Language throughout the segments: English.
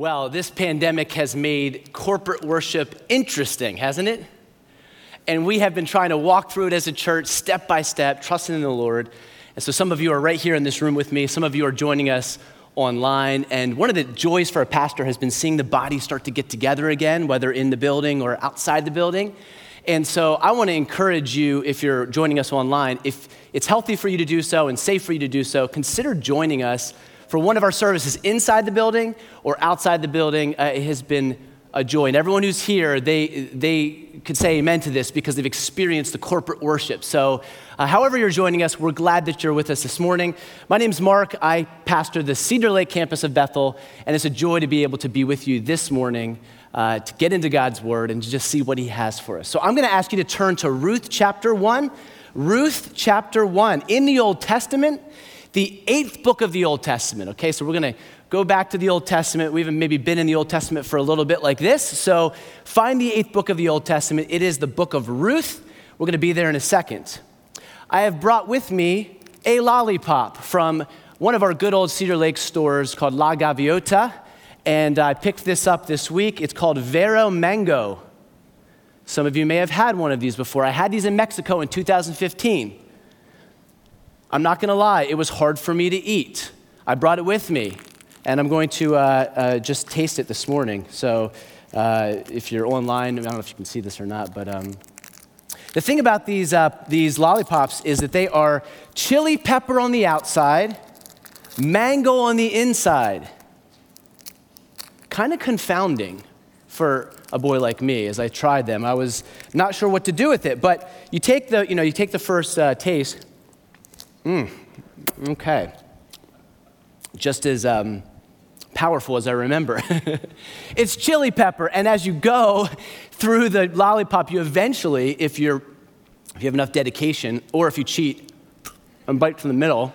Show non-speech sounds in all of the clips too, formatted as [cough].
Well, this pandemic has made corporate worship interesting, hasn't it? And we have been trying to walk through it as a church, step by step, trusting in the Lord. And so some of you are right here in this room with me, some of you are joining us online. And one of the joys for a pastor has been seeing the body start to get together again, whether in the building or outside the building. And so I want to encourage you, if you're joining us online, if it's healthy for you to do so and safe for you to do so, consider joining us for one of our services inside the building or outside the building. Uh, it has been a joy. And everyone who's here, they, they could say amen to this because they've experienced the corporate worship. So, uh, however, you're joining us, we're glad that you're with us this morning. My name's Mark. I pastor the Cedar Lake campus of Bethel, and it's a joy to be able to be with you this morning uh, to get into God's word and to just see what He has for us. So, I'm going to ask you to turn to Ruth chapter 1. Ruth chapter 1. In the Old Testament, the eighth book of the Old Testament. Okay, so we're going to go back to the Old Testament. We've maybe been in the Old Testament for a little bit like this. So find the eighth book of the Old Testament. It is the book of Ruth. We're going to be there in a second. I have brought with me a lollipop from one of our good old Cedar Lake stores called La Gaviota. And I picked this up this week. It's called Vero Mango. Some of you may have had one of these before. I had these in Mexico in 2015. I'm not going to lie, it was hard for me to eat. I brought it with me, and I'm going to uh, uh, just taste it this morning. So uh, if you're online, I don't know if you can see this or not, but um, the thing about these, uh, these lollipops is that they are chili pepper on the outside, mango on the inside. Kind of confounding for a boy like me as I tried them. I was not sure what to do with it, but you take the, you know, you take the first uh, taste Mm, okay. Just as um, powerful as I remember. [laughs] it's chili pepper, and as you go through the lollipop, you eventually, if you're if you have enough dedication, or if you cheat and bite from the middle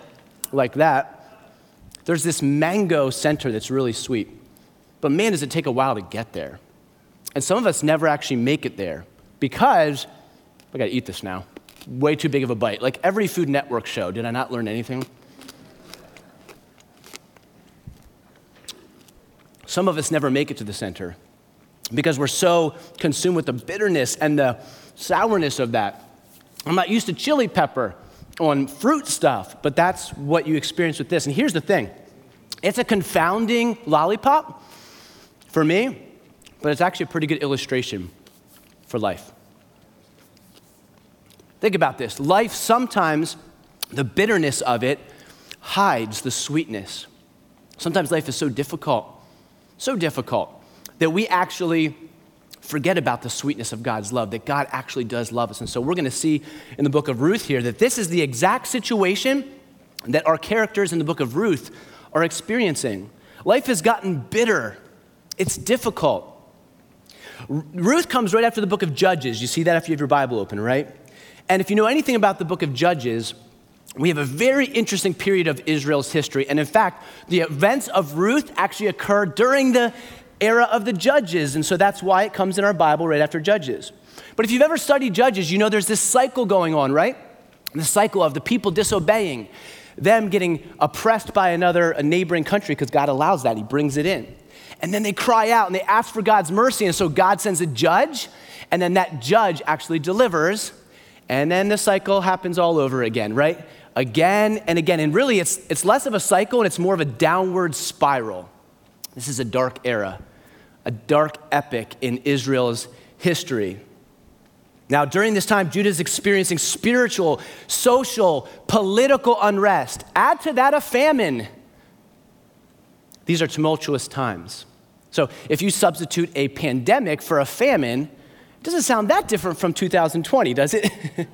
like that, there's this mango center that's really sweet. But man, does it take a while to get there. And some of us never actually make it there because I gotta eat this now way too big of a bite. Like every Food Network show, did I not learn anything? Some of us never make it to the center because we're so consumed with the bitterness and the sourness of that. I'm not used to chili pepper on fruit stuff, but that's what you experience with this. And here's the thing it's a confounding lollipop for me, but it's actually a pretty good illustration for life. Think about this life sometimes, the bitterness of it hides the sweetness. Sometimes life is so difficult, so difficult, that we actually forget about the sweetness of God's love, that God actually does love us. And so we're going to see in the book of Ruth here that this is the exact situation that our characters in the book of Ruth are experiencing. Life has gotten bitter, it's difficult. Ruth comes right after the book of Judges. You see that if you have your Bible open, right? And if you know anything about the book of Judges, we have a very interesting period of Israel's history. And in fact, the events of Ruth actually occurred during the era of the Judges. And so that's why it comes in our Bible right after Judges. But if you've ever studied Judges, you know there's this cycle going on, right? The cycle of the people disobeying, them getting oppressed by another, a neighboring country, because God allows that, He brings it in. And then they cry out and they ask for God's mercy. And so God sends a judge, and then that judge actually delivers and then the cycle happens all over again, right? Again and again. And really, it's, it's less of a cycle and it's more of a downward spiral. This is a dark era, a dark epic in Israel's history. Now, during this time, Judah is experiencing spiritual, social, political unrest. Add to that a famine. These are tumultuous times. So, if you substitute a pandemic for a famine, doesn't sound that different from 2020, does it? [laughs]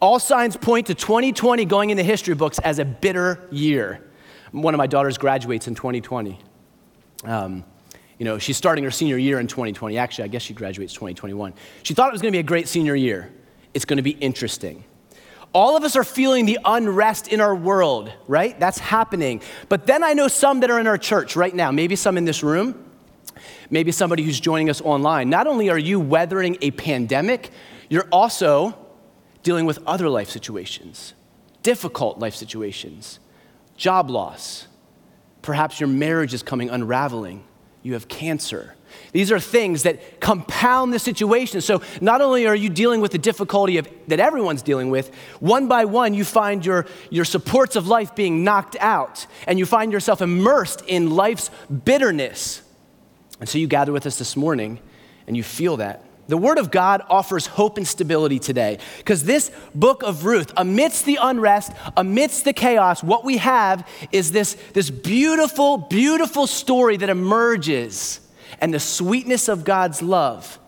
All signs point to 2020 going into history books as a bitter year. One of my daughters graduates in 2020. Um, you know, she's starting her senior year in 2020. Actually, I guess she graduates 2021. She thought it was going to be a great senior year. It's going to be interesting. All of us are feeling the unrest in our world, right? That's happening. But then I know some that are in our church right now, maybe some in this room, maybe somebody who's joining us online. Not only are you weathering a pandemic, you're also dealing with other life situations, difficult life situations, job loss, Perhaps your marriage is coming unraveling. You have cancer. These are things that compound the situation. So not only are you dealing with the difficulty of, that everyone's dealing with, one by one you find your, your supports of life being knocked out, and you find yourself immersed in life's bitterness. And so you gather with us this morning, and you feel that. The Word of God offers hope and stability today because this book of Ruth, amidst the unrest, amidst the chaos, what we have is this, this beautiful, beautiful story that emerges and the sweetness of God's love.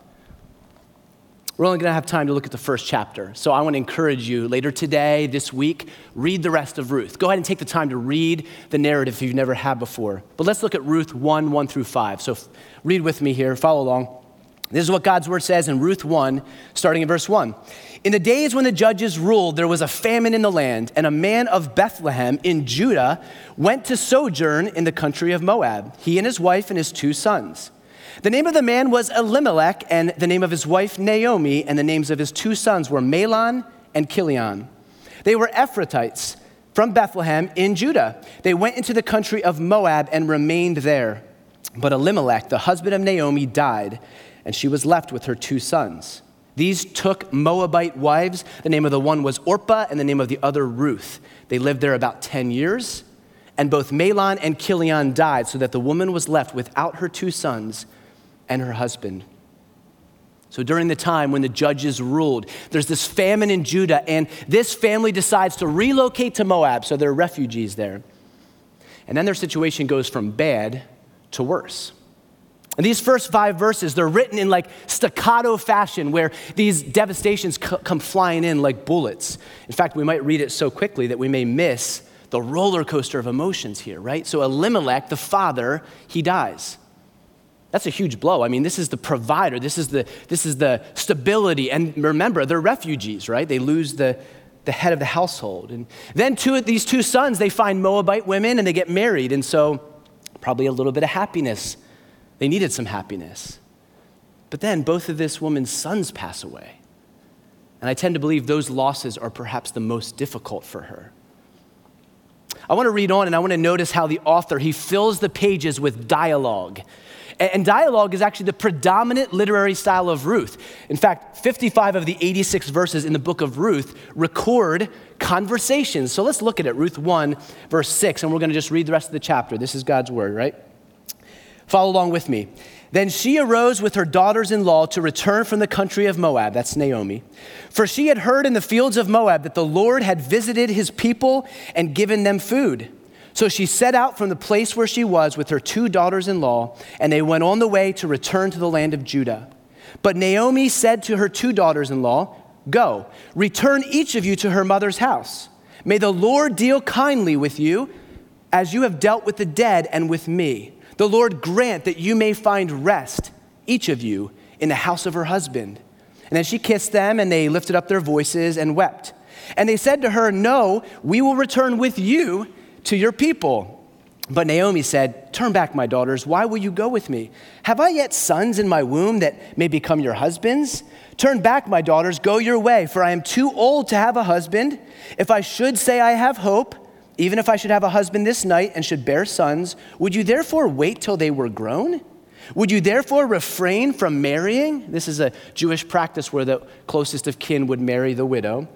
We're only going to have time to look at the first chapter. So I want to encourage you later today, this week, read the rest of Ruth. Go ahead and take the time to read the narrative if you've never had before. But let's look at Ruth 1 1 through 5. So read with me here, follow along. This is what God's word says in Ruth 1, starting in verse 1. In the days when the judges ruled, there was a famine in the land, and a man of Bethlehem in Judah went to sojourn in the country of Moab, he and his wife and his two sons. The name of the man was Elimelech, and the name of his wife Naomi, and the names of his two sons were Mahlon and Chilion. They were Ephrathites from Bethlehem in Judah. They went into the country of Moab and remained there. But Elimelech, the husband of Naomi, died and she was left with her two sons. These took Moabite wives. The name of the one was Orpah, and the name of the other Ruth. They lived there about 10 years, and both Mahlon and Chilion died, so that the woman was left without her two sons and her husband. So during the time when the judges ruled, there's this famine in Judah, and this family decides to relocate to Moab, so they're refugees there. And then their situation goes from bad to worse. And these first five verses, they're written in like staccato fashion where these devastations c- come flying in like bullets. In fact, we might read it so quickly that we may miss the roller coaster of emotions here, right? So Elimelech, the father, he dies. That's a huge blow. I mean, this is the provider, this is the, this is the stability. And remember, they're refugees, right? They lose the, the head of the household. And then two of these two sons, they find Moabite women and they get married. And so probably a little bit of happiness they needed some happiness. But then both of this woman's sons pass away. And I tend to believe those losses are perhaps the most difficult for her. I want to read on and I want to notice how the author he fills the pages with dialogue. And dialogue is actually the predominant literary style of Ruth. In fact, 55 of the 86 verses in the book of Ruth record conversations. So let's look at it. Ruth 1, verse 6, and we're going to just read the rest of the chapter. This is God's word, right? Follow along with me. Then she arose with her daughters in law to return from the country of Moab. That's Naomi. For she had heard in the fields of Moab that the Lord had visited his people and given them food. So she set out from the place where she was with her two daughters in law, and they went on the way to return to the land of Judah. But Naomi said to her two daughters in law, Go, return each of you to her mother's house. May the Lord deal kindly with you as you have dealt with the dead and with me. The Lord grant that you may find rest, each of you, in the house of her husband. And then she kissed them, and they lifted up their voices and wept. And they said to her, No, we will return with you to your people. But Naomi said, Turn back, my daughters. Why will you go with me? Have I yet sons in my womb that may become your husbands? Turn back, my daughters, go your way, for I am too old to have a husband. If I should say I have hope, even if I should have a husband this night and should bear sons, would you therefore wait till they were grown? Would you therefore refrain from marrying? This is a Jewish practice where the closest of kin would marry the widow.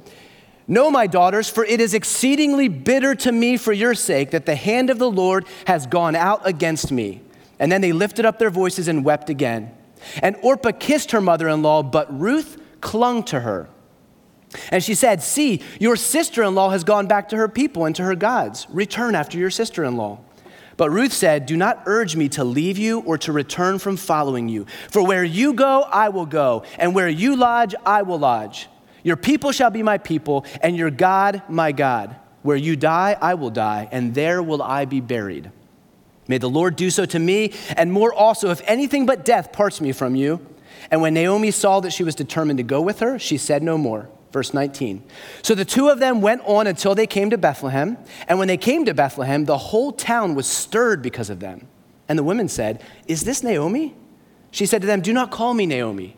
No, my daughters, for it is exceedingly bitter to me for your sake that the hand of the Lord has gone out against me. And then they lifted up their voices and wept again. And Orpah kissed her mother in law, but Ruth clung to her. And she said, See, your sister in law has gone back to her people and to her gods. Return after your sister in law. But Ruth said, Do not urge me to leave you or to return from following you. For where you go, I will go, and where you lodge, I will lodge. Your people shall be my people, and your God, my God. Where you die, I will die, and there will I be buried. May the Lord do so to me, and more also, if anything but death parts me from you. And when Naomi saw that she was determined to go with her, she said no more. Verse 19. So the two of them went on until they came to Bethlehem. And when they came to Bethlehem, the whole town was stirred because of them. And the women said, Is this Naomi? She said to them, Do not call me Naomi,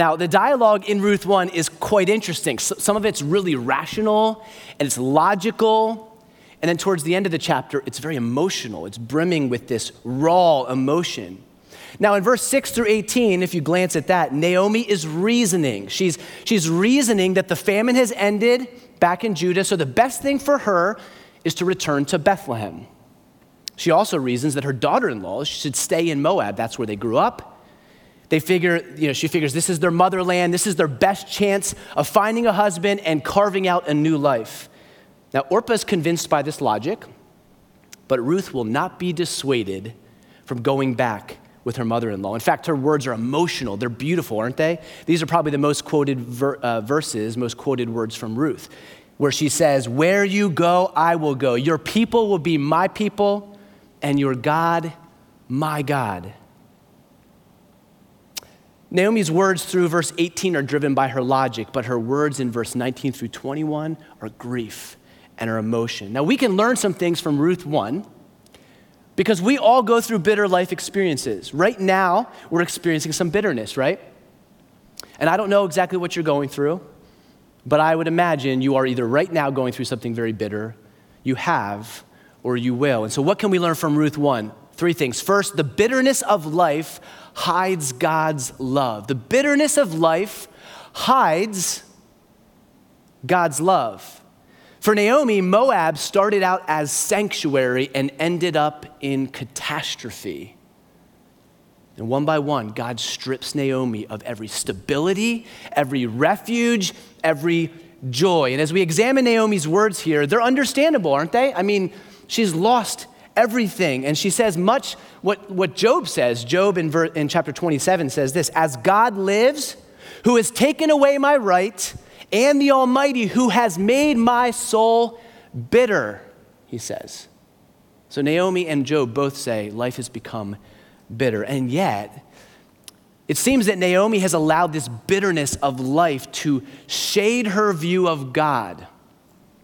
Now, the dialogue in Ruth 1 is quite interesting. Some of it's really rational and it's logical. And then towards the end of the chapter, it's very emotional. It's brimming with this raw emotion. Now, in verse 6 through 18, if you glance at that, Naomi is reasoning. She's, she's reasoning that the famine has ended back in Judah, so the best thing for her is to return to Bethlehem. She also reasons that her daughter in law should stay in Moab. That's where they grew up. They figure, you know, she figures this is their motherland, this is their best chance of finding a husband and carving out a new life. Now, Orpah is convinced by this logic, but Ruth will not be dissuaded from going back with her mother in law. In fact, her words are emotional. They're beautiful, aren't they? These are probably the most quoted ver- uh, verses, most quoted words from Ruth, where she says, Where you go, I will go. Your people will be my people, and your God, my God. Naomi's words through verse 18 are driven by her logic, but her words in verse 19 through 21 are grief and her emotion. Now, we can learn some things from Ruth 1 because we all go through bitter life experiences. Right now, we're experiencing some bitterness, right? And I don't know exactly what you're going through, but I would imagine you are either right now going through something very bitter, you have, or you will. And so, what can we learn from Ruth 1? Three things. First, the bitterness of life hides God's love. The bitterness of life hides God's love. For Naomi, Moab started out as sanctuary and ended up in catastrophe. And one by one, God strips Naomi of every stability, every refuge, every joy. And as we examine Naomi's words here, they're understandable, aren't they? I mean, she's lost everything. And she says much what, what Job says. Job in, ver, in chapter 27 says this As God lives, who has taken away my right, and the Almighty, who has made my soul bitter, he says. So Naomi and Job both say life has become bitter. And yet, it seems that Naomi has allowed this bitterness of life to shade her view of God.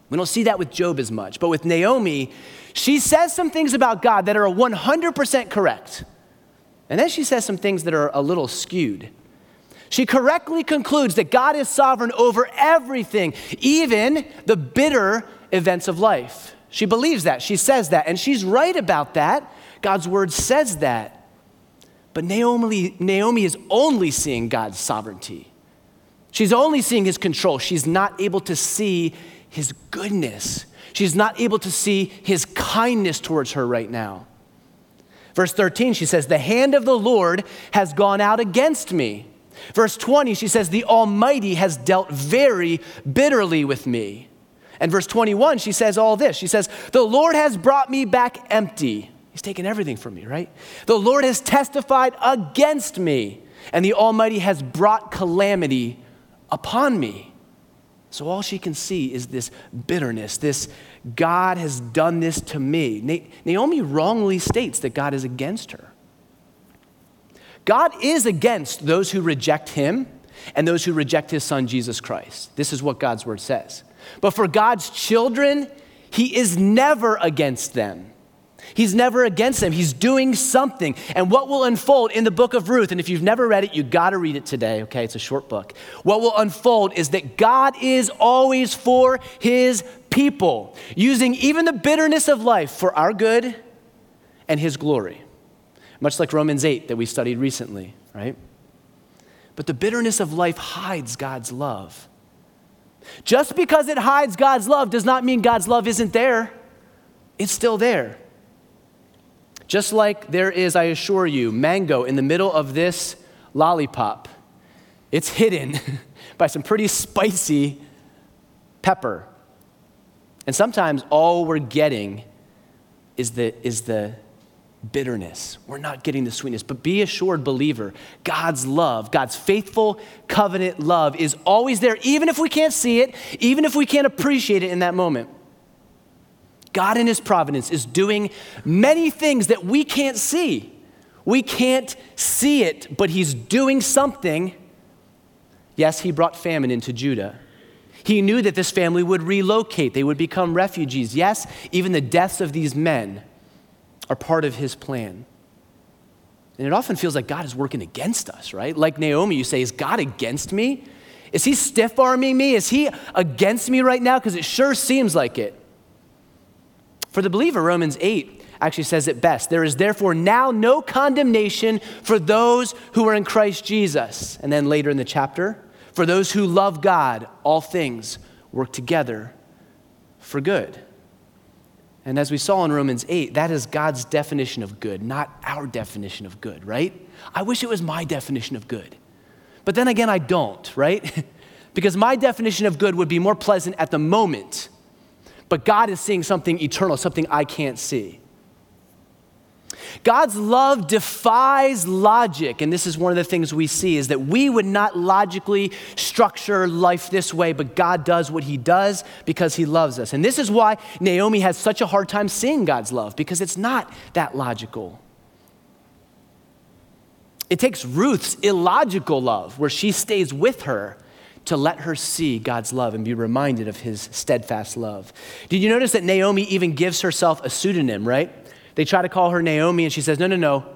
We don't see that with Job as much, but with Naomi, she says some things about God that are 100% correct. And then she says some things that are a little skewed. She correctly concludes that God is sovereign over everything, even the bitter events of life. She believes that. She says that. And she's right about that. God's word says that. But Naomi, Naomi is only seeing God's sovereignty. She's only seeing his control. She's not able to see his goodness, She's not able to see his kindness towards her right now. Verse 13, she says, The hand of the Lord has gone out against me. Verse 20, she says, The Almighty has dealt very bitterly with me. And verse 21, she says all this. She says, The Lord has brought me back empty. He's taken everything from me, right? The Lord has testified against me, and the Almighty has brought calamity upon me. So all she can see is this bitterness, this God has done this to me. Naomi wrongly states that God is against her. God is against those who reject him and those who reject his son, Jesus Christ. This is what God's word says. But for God's children, he is never against them. He's never against them. He's doing something. And what will unfold in the book of Ruth, and if you've never read it, you got to read it today, okay? It's a short book. What will unfold is that God is always for his people, using even the bitterness of life for our good and his glory. Much like Romans 8 that we studied recently, right? But the bitterness of life hides God's love. Just because it hides God's love does not mean God's love isn't there. It's still there. Just like there is, I assure you, mango in the middle of this lollipop, it's hidden [laughs] by some pretty spicy pepper. And sometimes all we're getting is the, is the bitterness. We're not getting the sweetness. But be assured, believer, God's love, God's faithful covenant love is always there, even if we can't see it, even if we can't appreciate it in that moment. God in His providence is doing many things that we can't see. We can't see it, but He's doing something. Yes, He brought famine into Judah. He knew that this family would relocate, they would become refugees. Yes, even the deaths of these men are part of his plan. And it often feels like God is working against us, right? Like Naomi, you say, Is God against me? Is he stiff arming me? Is he against me right now? Because it sure seems like it. For the believer, Romans 8 actually says it best. There is therefore now no condemnation for those who are in Christ Jesus. And then later in the chapter, for those who love God, all things work together for good. And as we saw in Romans 8, that is God's definition of good, not our definition of good, right? I wish it was my definition of good. But then again, I don't, right? [laughs] because my definition of good would be more pleasant at the moment. But God is seeing something eternal, something I can't see. God's love defies logic, and this is one of the things we see is that we would not logically structure life this way, but God does what he does because he loves us. And this is why Naomi has such a hard time seeing God's love because it's not that logical. It takes Ruth's illogical love where she stays with her to let her see God's love and be reminded of his steadfast love. Did you notice that Naomi even gives herself a pseudonym, right? They try to call her Naomi, and she says, No, no, no.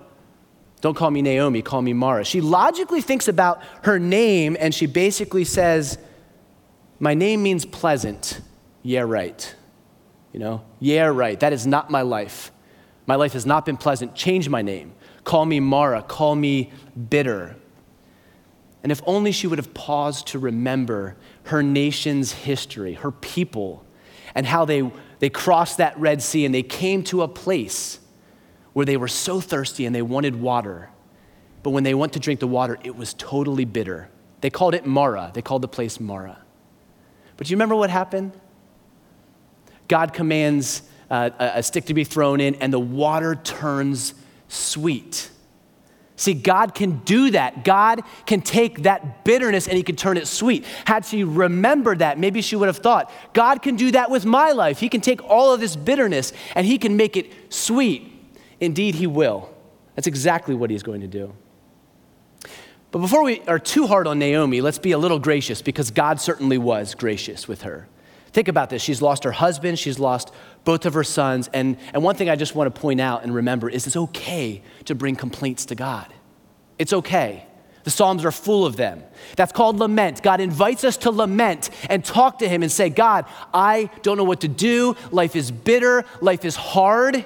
Don't call me Naomi, call me Mara. She logically thinks about her name, and she basically says, My name means pleasant. Yeah, right. You know, yeah, right. That is not my life. My life has not been pleasant. Change my name. Call me Mara. Call me bitter. And if only she would have paused to remember her nation's history, her people, and how they they crossed that Red Sea and they came to a place where they were so thirsty and they wanted water. But when they went to drink the water, it was totally bitter. They called it Mara. They called the place Mara. But do you remember what happened? God commands uh, a stick to be thrown in, and the water turns sweet. See, God can do that. God can take that bitterness and He can turn it sweet. Had she remembered that, maybe she would have thought, God can do that with my life. He can take all of this bitterness and He can make it sweet. Indeed, He will. That's exactly what He's going to do. But before we are too hard on Naomi, let's be a little gracious because God certainly was gracious with her. Think about this. She's lost her husband, she's lost both of her sons. And, and one thing I just want to point out and remember is it's okay to bring complaints to God. It's okay. The Psalms are full of them. That's called lament. God invites us to lament and talk to Him and say, God, I don't know what to do. Life is bitter. Life is hard.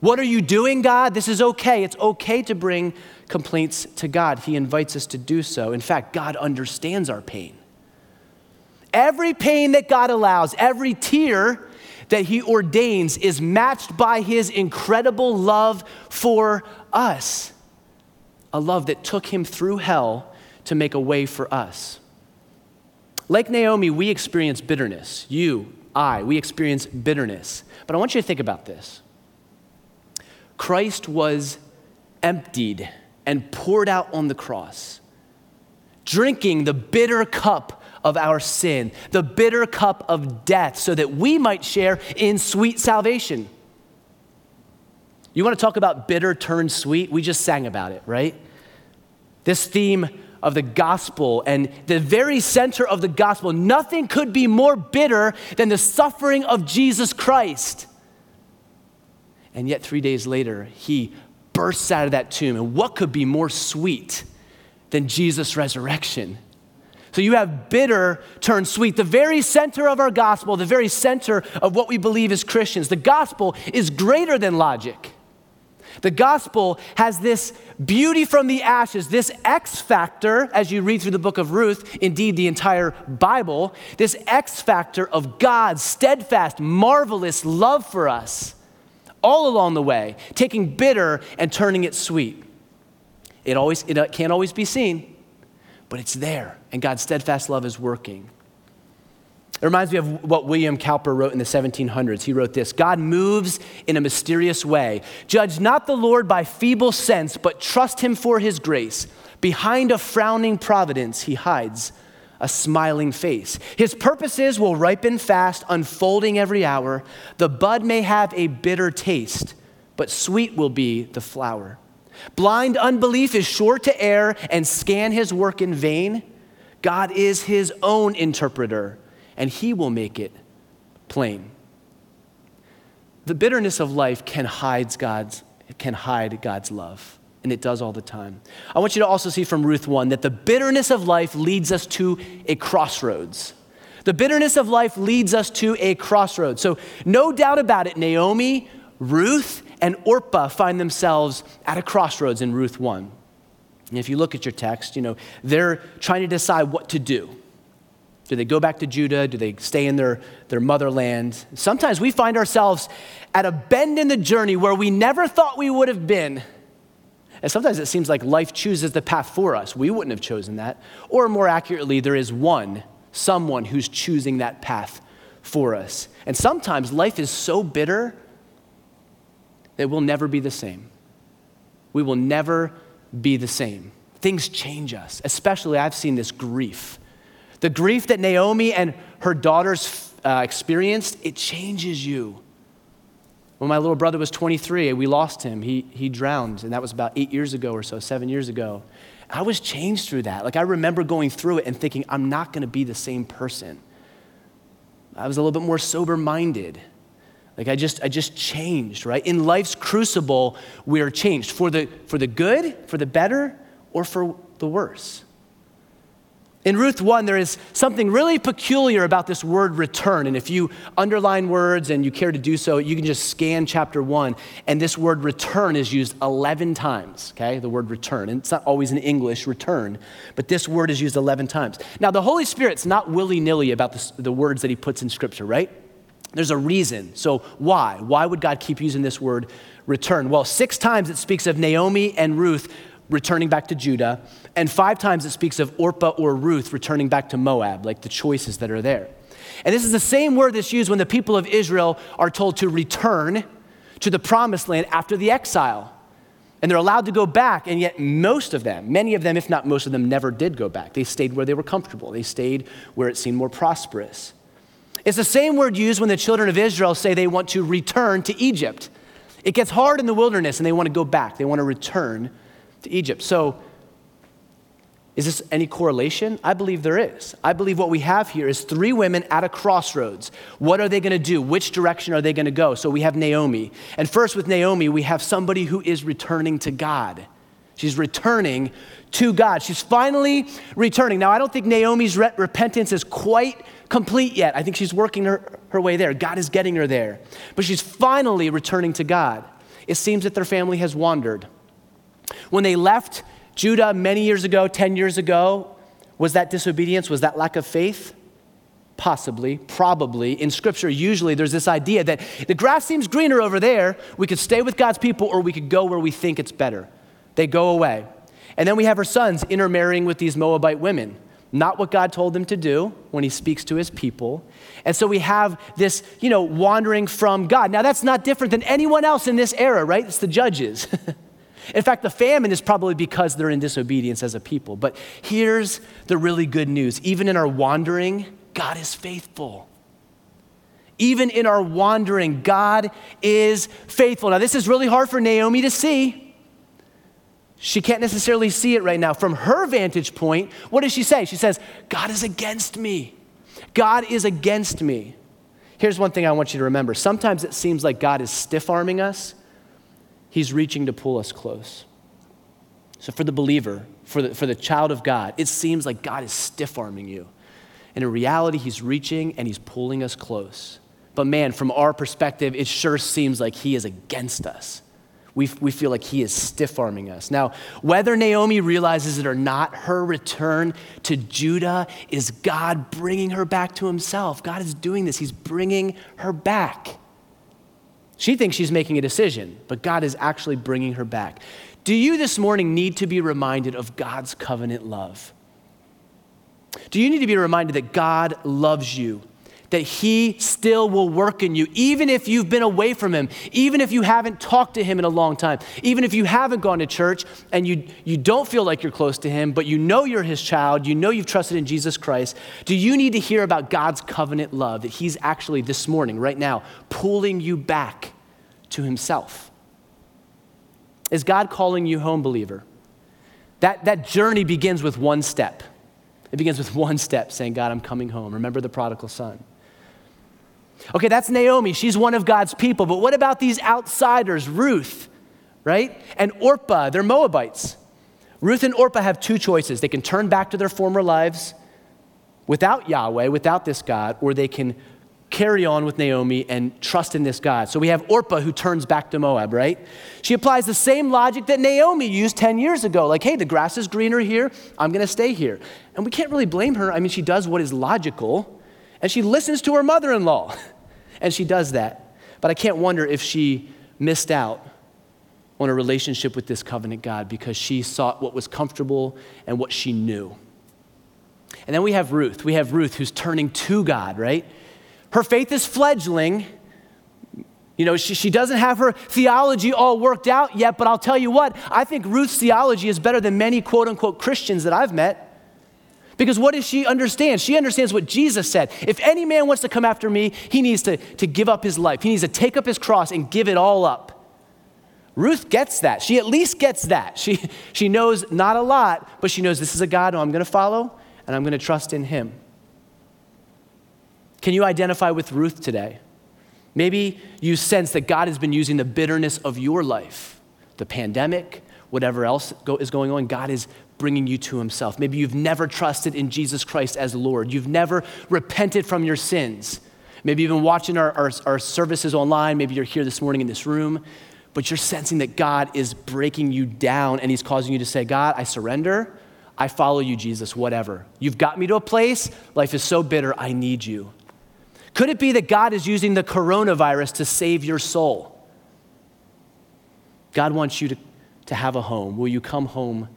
What are you doing, God? This is okay. It's okay to bring complaints to God. He invites us to do so. In fact, God understands our pain. Every pain that God allows, every tear that He ordains is matched by His incredible love for us. A love that took Him through hell to make a way for us. Like Naomi, we experience bitterness. You, I, we experience bitterness. But I want you to think about this Christ was emptied and poured out on the cross, drinking the bitter cup of our sin, the bitter cup of death, so that we might share in sweet salvation. You want to talk about bitter turned sweet? We just sang about it, right? This theme of the gospel and the very center of the gospel, nothing could be more bitter than the suffering of Jesus Christ. And yet, three days later, he bursts out of that tomb. And what could be more sweet than Jesus' resurrection? So you have bitter turned sweet. The very center of our gospel, the very center of what we believe as Christians, the gospel is greater than logic. The gospel has this beauty from the ashes, this X factor, as you read through the book of Ruth, indeed the entire Bible, this X factor of God's steadfast, marvelous love for us all along the way, taking bitter and turning it sweet. It, always, it can't always be seen, but it's there, and God's steadfast love is working. It reminds me of what William Cowper wrote in the 1700s. He wrote this God moves in a mysterious way. Judge not the Lord by feeble sense, but trust him for his grace. Behind a frowning providence, he hides a smiling face. His purposes will ripen fast, unfolding every hour. The bud may have a bitter taste, but sweet will be the flower. Blind unbelief is sure to err and scan his work in vain. God is his own interpreter and He will make it plain. The bitterness of life can hide God's, can hide God's love, and it does all the time. I want you to also see from Ruth 1 that the bitterness of life leads us to a crossroads. The bitterness of life leads us to a crossroads. So, no doubt about it, Naomi, Ruth, and Orpah find themselves at a crossroads in Ruth 1. And if you look at your text, you know, they're trying to decide what to do. Do they go back to Judah? Do they stay in their, their motherland? Sometimes we find ourselves at a bend in the journey where we never thought we would have been. And sometimes it seems like life chooses the path for us. We wouldn't have chosen that. Or more accurately, there is one, someone who's choosing that path for us. And sometimes life is so bitter that we'll never be the same. We will never be the same. Things change us, especially I've seen this grief the grief that Naomi and her daughters uh, experienced, it changes you. When my little brother was 23, we lost him. He, he drowned, and that was about eight years ago or so, seven years ago. I was changed through that. Like, I remember going through it and thinking, I'm not going to be the same person. I was a little bit more sober minded. Like, I just, I just changed, right? In life's crucible, we are changed for the, for the good, for the better, or for the worse. In Ruth 1, there is something really peculiar about this word return. And if you underline words and you care to do so, you can just scan chapter 1. And this word return is used 11 times, okay? The word return. And it's not always in English, return, but this word is used 11 times. Now, the Holy Spirit's not willy nilly about the words that he puts in Scripture, right? There's a reason. So, why? Why would God keep using this word return? Well, six times it speaks of Naomi and Ruth returning back to Judah, and five times it speaks of Orpah or Ruth returning back to Moab, like the choices that are there. And this is the same word that's used when the people of Israel are told to return to the promised land after the exile. And they're allowed to go back, and yet most of them, many of them, if not most of them, never did go back. They stayed where they were comfortable, they stayed where it seemed more prosperous. It's the same word used when the children of Israel say they want to return to Egypt. It gets hard in the wilderness and they want to go back, they want to return to Egypt. So, is this any correlation? I believe there is. I believe what we have here is three women at a crossroads. What are they going to do? Which direction are they going to go? So we have Naomi. And first, with Naomi, we have somebody who is returning to God. She's returning to God. She's finally returning. Now, I don't think Naomi's re- repentance is quite complete yet. I think she's working her, her way there. God is getting her there. But she's finally returning to God. It seems that their family has wandered. When they left Judah many years ago, 10 years ago, was that disobedience? Was that lack of faith? Possibly, probably. In Scripture, usually there's this idea that the grass seems greener over there. We could stay with God's people or we could go where we think it's better. They go away. And then we have her sons intermarrying with these Moabite women. Not what God told them to do when he speaks to his people. And so we have this, you know, wandering from God. Now, that's not different than anyone else in this era, right? It's the judges. [laughs] In fact, the famine is probably because they're in disobedience as a people. But here's the really good news even in our wandering, God is faithful. Even in our wandering, God is faithful. Now, this is really hard for Naomi to see. She can't necessarily see it right now. From her vantage point, what does she say? She says, God is against me. God is against me. Here's one thing I want you to remember. Sometimes it seems like God is stiff arming us He's reaching to pull us close. So, for the believer, for the, for the child of God, it seems like God is stiff arming you. And in reality, He's reaching and He's pulling us close. But man, from our perspective, it sure seems like He is against us. We, we feel like He is stiff arming us. Now, whether Naomi realizes it or not, her return to Judah is God bringing her back to Himself. God is doing this, He's bringing her back. She thinks she's making a decision, but God is actually bringing her back. Do you this morning need to be reminded of God's covenant love? Do you need to be reminded that God loves you that He still will work in you, even if you've been away from Him, even if you haven't talked to Him in a long time, even if you haven't gone to church and you, you don't feel like you're close to Him, but you know you're His child, you know you've trusted in Jesus Christ. Do you need to hear about God's covenant love that He's actually this morning, right now, pulling you back to Himself? Is God calling you home, believer? That, that journey begins with one step. It begins with one step saying, God, I'm coming home. Remember the prodigal son. Okay, that's Naomi. She's one of God's people. But what about these outsiders, Ruth, right? And Orpah, they're Moabites. Ruth and Orpah have two choices. They can turn back to their former lives without Yahweh, without this God, or they can carry on with Naomi and trust in this God. So we have Orpah who turns back to Moab, right? She applies the same logic that Naomi used 10 years ago. Like, hey, the grass is greener here, I'm gonna stay here. And we can't really blame her. I mean, she does what is logical, and she listens to her mother in law. [laughs] And she does that. But I can't wonder if she missed out on a relationship with this covenant God because she sought what was comfortable and what she knew. And then we have Ruth. We have Ruth who's turning to God, right? Her faith is fledgling. You know, she, she doesn't have her theology all worked out yet, but I'll tell you what, I think Ruth's theology is better than many quote unquote Christians that I've met. Because what does she understand? She understands what Jesus said. If any man wants to come after me, he needs to, to give up his life. He needs to take up his cross and give it all up. Ruth gets that. She at least gets that. She, she knows not a lot, but she knows this is a God who I'm going to follow and I'm going to trust in him. Can you identify with Ruth today? Maybe you sense that God has been using the bitterness of your life, the pandemic, whatever else go, is going on. God is bringing you to Himself. Maybe you've never trusted in Jesus Christ as Lord. You've never repented from your sins. Maybe you've been watching our, our, our, services online. Maybe you're here this morning in this room, but you're sensing that God is breaking you down and He's causing you to say, God, I surrender. I follow you, Jesus, whatever. You've got me to a place, life is so bitter, I need you. Could it be that God is using the coronavirus to save your soul? God wants you to, to have a home. Will you come home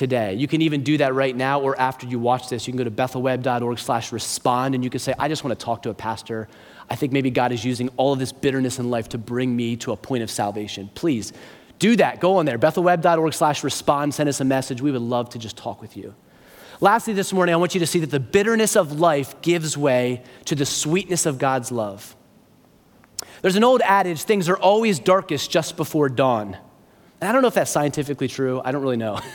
today. You can even do that right now or after you watch this. You can go to bethelweb.org slash respond and you can say, I just want to talk to a pastor. I think maybe God is using all of this bitterness in life to bring me to a point of salvation. Please do that. Go on there, bethelweb.org slash respond. Send us a message. We would love to just talk with you. Lastly, this morning, I want you to see that the bitterness of life gives way to the sweetness of God's love. There's an old adage things are always darkest just before dawn. And I don't know if that's scientifically true. I don't really know. [laughs]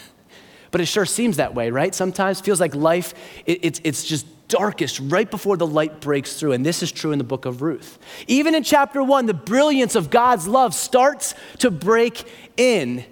But it sure seems that way, right? Sometimes feels like life, it, it's, it's just darkest right before the light breaks through. And this is true in the book of Ruth. Even in chapter one, the brilliance of God's love starts to break in.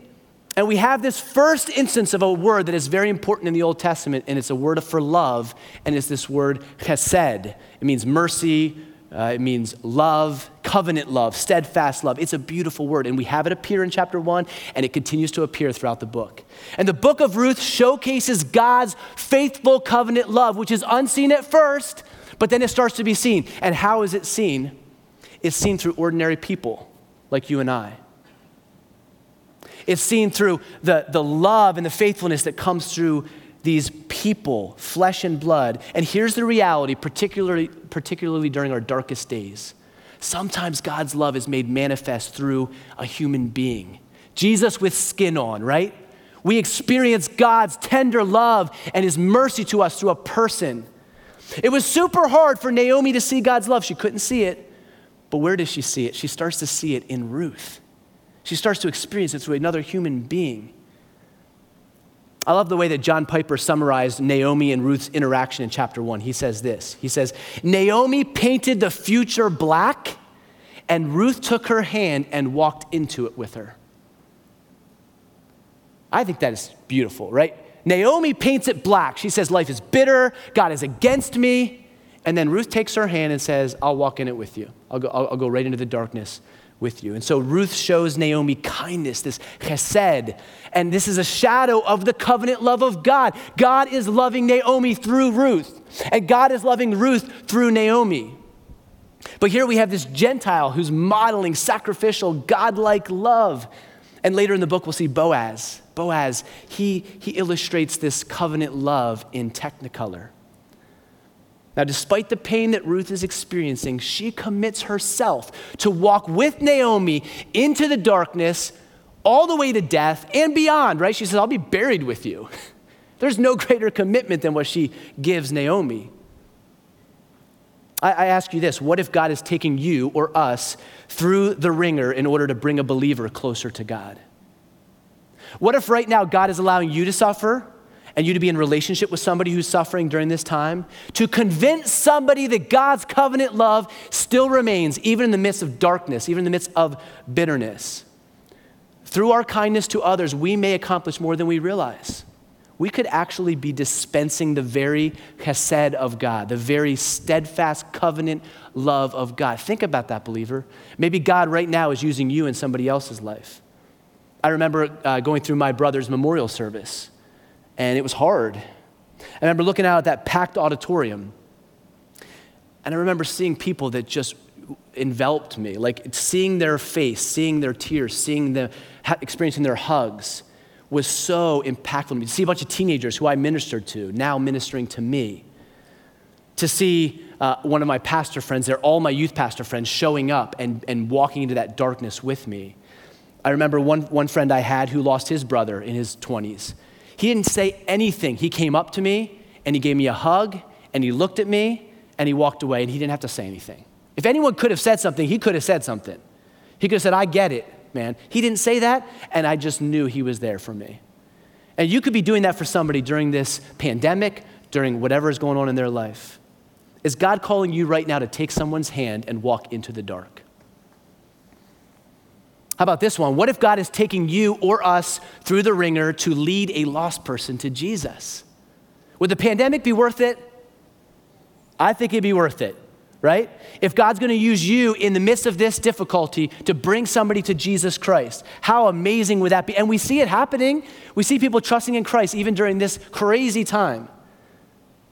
And we have this first instance of a word that is very important in the Old Testament, and it's a word for love, and it's this word chesed. It means mercy, uh, it means love, covenant love, steadfast love. It's a beautiful word, and we have it appear in chapter one, and it continues to appear throughout the book. And the book of Ruth showcases God's faithful covenant love, which is unseen at first, but then it starts to be seen. And how is it seen? It's seen through ordinary people like you and I. It's seen through the, the love and the faithfulness that comes through these people, flesh and blood. And here's the reality, particularly, particularly during our darkest days. Sometimes God's love is made manifest through a human being. Jesus with skin on, right? We experience God's tender love and his mercy to us through a person. It was super hard for Naomi to see God's love. She couldn't see it. But where does she see it? She starts to see it in Ruth. She starts to experience it through another human being. I love the way that John Piper summarized Naomi and Ruth's interaction in chapter one. He says this He says, Naomi painted the future black, and Ruth took her hand and walked into it with her. I think that is beautiful, right? Naomi paints it black. She says, Life is bitter, God is against me. And then Ruth takes her hand and says, I'll walk in it with you. I'll go, I'll, I'll go right into the darkness with you. And so Ruth shows Naomi kindness, this chesed. And this is a shadow of the covenant love of God. God is loving Naomi through Ruth, and God is loving Ruth through Naomi. But here we have this Gentile who's modeling sacrificial, godlike love. And later in the book, we'll see Boaz. Boaz, he, he illustrates this covenant love in technicolor. Now, despite the pain that Ruth is experiencing, she commits herself to walk with Naomi into the darkness, all the way to death and beyond, right? She says, I'll be buried with you. [laughs] There's no greater commitment than what she gives Naomi. I, I ask you this what if God is taking you or us through the wringer in order to bring a believer closer to God? What if right now God is allowing you to suffer and you to be in relationship with somebody who's suffering during this time, to convince somebody that God's covenant love still remains, even in the midst of darkness, even in the midst of bitterness. Through our kindness to others, we may accomplish more than we realize. We could actually be dispensing the very chesed of God, the very steadfast covenant love of God. Think about that, believer. Maybe God right now is using you in somebody else's life. I remember uh, going through my brother's memorial service and it was hard. I remember looking out at that packed auditorium, and I remember seeing people that just enveloped me, like seeing their face, seeing their tears, seeing them, experiencing their hugs was so impactful to me. To see a bunch of teenagers who I ministered to now ministering to me. To see uh, one of my pastor friends there, all my youth pastor friends showing up and, and walking into that darkness with me. I remember one, one friend I had who lost his brother in his 20s. He didn't say anything. He came up to me and he gave me a hug and he looked at me and he walked away and he didn't have to say anything. If anyone could have said something, he could have said something. He could have said, I get it, man. He didn't say that, and I just knew he was there for me. And you could be doing that for somebody during this pandemic, during whatever is going on in their life. Is God calling you right now to take someone's hand and walk into the dark? How about this one? What if God is taking you or us through the wringer to lead a lost person to Jesus? Would the pandemic be worth it? I think it'd be worth it, right? If God's gonna use you in the midst of this difficulty to bring somebody to Jesus Christ, how amazing would that be? And we see it happening. We see people trusting in Christ even during this crazy time.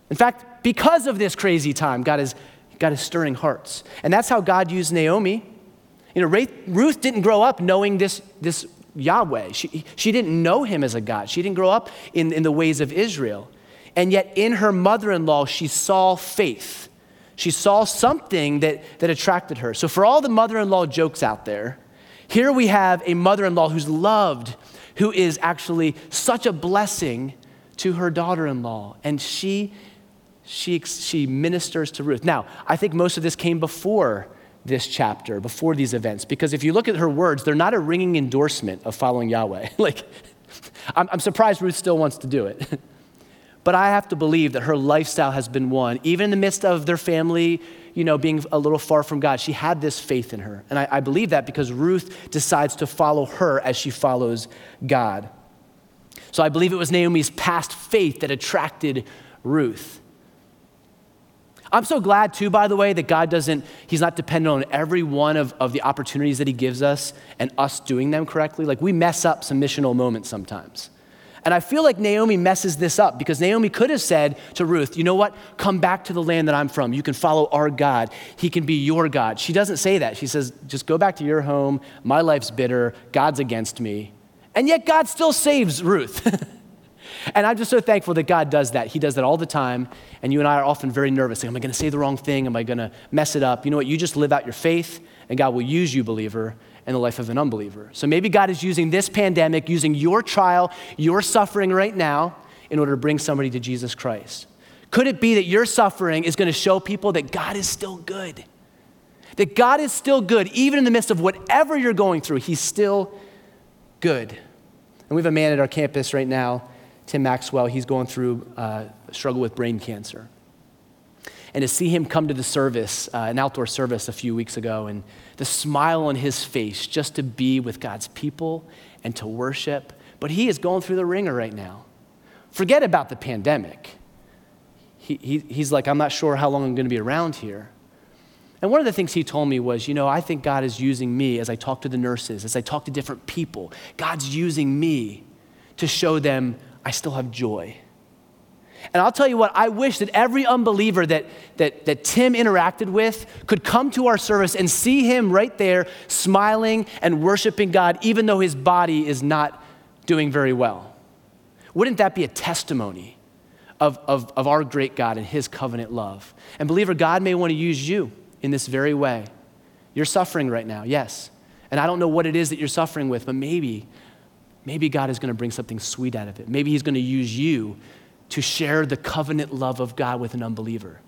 In fact, because of this crazy time, God is, God is stirring hearts. And that's how God used Naomi you know, Ruth didn't grow up knowing this, this Yahweh. She, she didn't know him as a God. She didn't grow up in, in the ways of Israel. And yet, in her mother in law, she saw faith. She saw something that, that attracted her. So, for all the mother in law jokes out there, here we have a mother in law who's loved, who is actually such a blessing to her daughter in law. And she, she, she ministers to Ruth. Now, I think most of this came before this chapter, before these events, because if you look at her words, they're not a ringing endorsement of following Yahweh. [laughs] like, I'm, I'm surprised Ruth still wants to do it. [laughs] but I have to believe that her lifestyle has been one, even in the midst of their family, you know, being a little far from God. She had this faith in her. And I, I believe that because Ruth decides to follow her as she follows God. So I believe it was Naomi's past faith that attracted Ruth. I'm so glad, too, by the way, that God doesn't, He's not dependent on every one of, of the opportunities that He gives us and us doing them correctly. Like, we mess up some missional moments sometimes. And I feel like Naomi messes this up because Naomi could have said to Ruth, you know what? Come back to the land that I'm from. You can follow our God. He can be your God. She doesn't say that. She says, just go back to your home. My life's bitter. God's against me. And yet God still saves Ruth. [laughs] And I'm just so thankful that God does that. He does that all the time. And you and I are often very nervous. Like, Am I going to say the wrong thing? Am I going to mess it up? You know what? You just live out your faith, and God will use you, believer, in the life of an unbeliever. So maybe God is using this pandemic, using your trial, your suffering right now, in order to bring somebody to Jesus Christ. Could it be that your suffering is going to show people that God is still good? That God is still good, even in the midst of whatever you're going through, He's still good. And we have a man at our campus right now Tim Maxwell, he's going through uh, a struggle with brain cancer. And to see him come to the service, uh, an outdoor service a few weeks ago, and the smile on his face just to be with God's people and to worship. But he is going through the wringer right now. Forget about the pandemic. He, he, he's like, I'm not sure how long I'm going to be around here. And one of the things he told me was, you know, I think God is using me as I talk to the nurses, as I talk to different people. God's using me to show them I still have joy. And I'll tell you what, I wish that every unbeliever that, that, that Tim interacted with could come to our service and see him right there smiling and worshiping God, even though his body is not doing very well. Wouldn't that be a testimony of, of, of our great God and his covenant love. And believer, God may want to use you in this very way. You're suffering right now, yes. And I don't know what it is that you're suffering with, but maybe, maybe God is going to bring something sweet out of it. Maybe he's going to use you to share the covenant love of God with an unbeliever.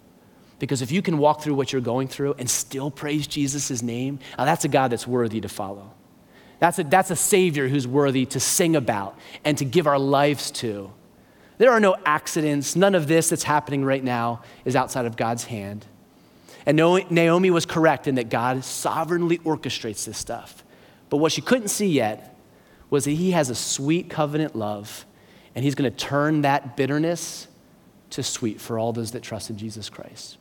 Because if you can walk through what you're going through and still praise Jesus' name, now that's a God that's worthy to follow. That's a, that's a Savior who's worthy to sing about and to give our lives to. There are no accidents. None of this that's happening right now is outside of God's hand. And Naomi was correct in that God sovereignly orchestrates this stuff. But what she couldn't see yet was that He has a sweet covenant love, and He's going to turn that bitterness to sweet for all those that trust in Jesus Christ.